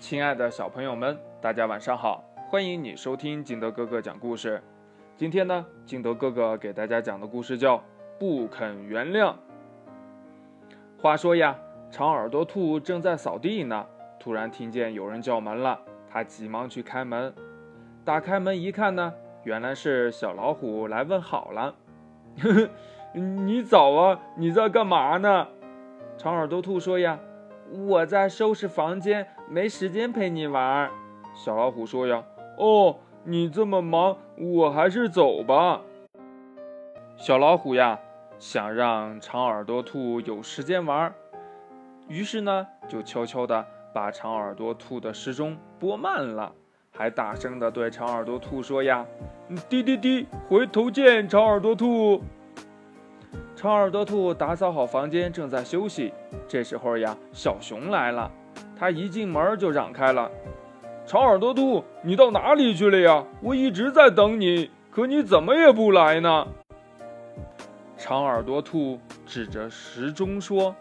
亲爱的小朋友们，大家晚上好！欢迎你收听金德哥哥讲故事。今天呢，金德哥哥给大家讲的故事叫《不肯原谅》。话说呀，长耳朵兔正在扫地呢，突然听见有人叫门了，他急忙去开门。打开门一看呢，原来是小老虎来问好了。呵呵，你早啊，你在干嘛呢？长耳朵兔说呀。我在收拾房间，没时间陪你玩。小老虎说：“呀，哦，你这么忙，我还是走吧。”小老虎呀，想让长耳朵兔有时间玩，于是呢，就悄悄地把长耳朵兔的时钟拨慢了，还大声地对长耳朵兔说：“呀，滴滴滴，回头见，长耳朵兔。”长耳朵兔打扫好房间，正在休息。这时候呀，小熊来了。他一进门就嚷开了：“长耳朵兔，你到哪里去了呀？我一直在等你，可你怎么也不来呢？”长耳朵兔指着时钟说：“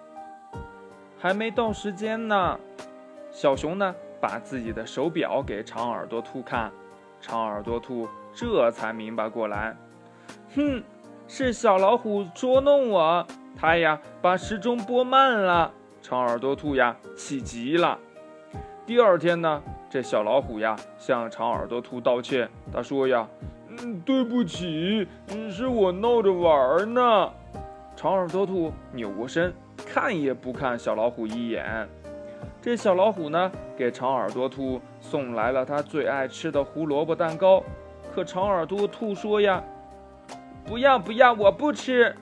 还没到时间呢。”小熊呢，把自己的手表给长耳朵兔看。长耳朵兔这才明白过来：“哼。”是小老虎捉弄我，它呀把时钟拨慢了。长耳朵兔呀气急了。第二天呢，这小老虎呀向长耳朵兔道歉。他说呀：“嗯，对不起，是我闹着玩呢。”长耳朵兔扭过身，看也不看小老虎一眼。这小老虎呢，给长耳朵兔送来了他最爱吃的胡萝卜蛋糕。可长耳朵兔说呀。不要不要，我不吃。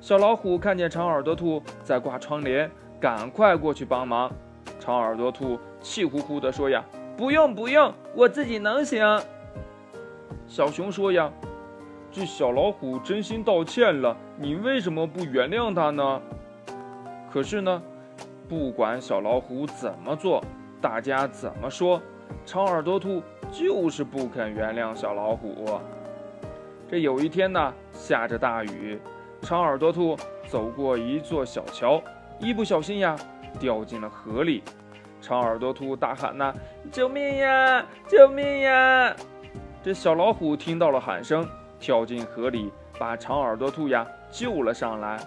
小老虎看见长耳朵兔在挂窗帘，赶快过去帮忙。长耳朵兔气呼呼地说：“呀，不用不用，我自己能行。”小熊说：“呀，这小老虎真心道歉了，你为什么不原谅他呢？”可是呢，不管小老虎怎么做，大家怎么说，长耳朵兔就是不肯原谅小老虎。这有一天呢，下着大雨，长耳朵兔走过一座小桥，一不小心呀，掉进了河里。长耳朵兔大喊呐：“救命呀！救命呀！”这小老虎听到了喊声，跳进河里，把长耳朵兔呀救了上来。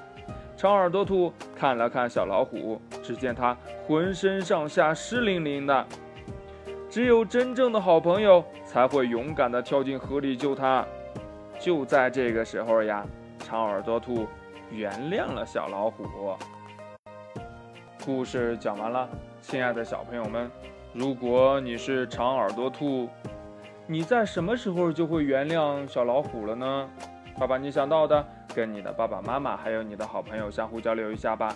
长耳朵兔看了看小老虎，只见它浑身上下湿淋淋的。只有真正的好朋友才会勇敢地跳进河里救它。就在这个时候呀，长耳朵兔原谅了小老虎。故事讲完了，亲爱的小朋友们，如果你是长耳朵兔，你在什么时候就会原谅小老虎了呢？快把你想到的跟你的爸爸妈妈还有你的好朋友相互交流一下吧。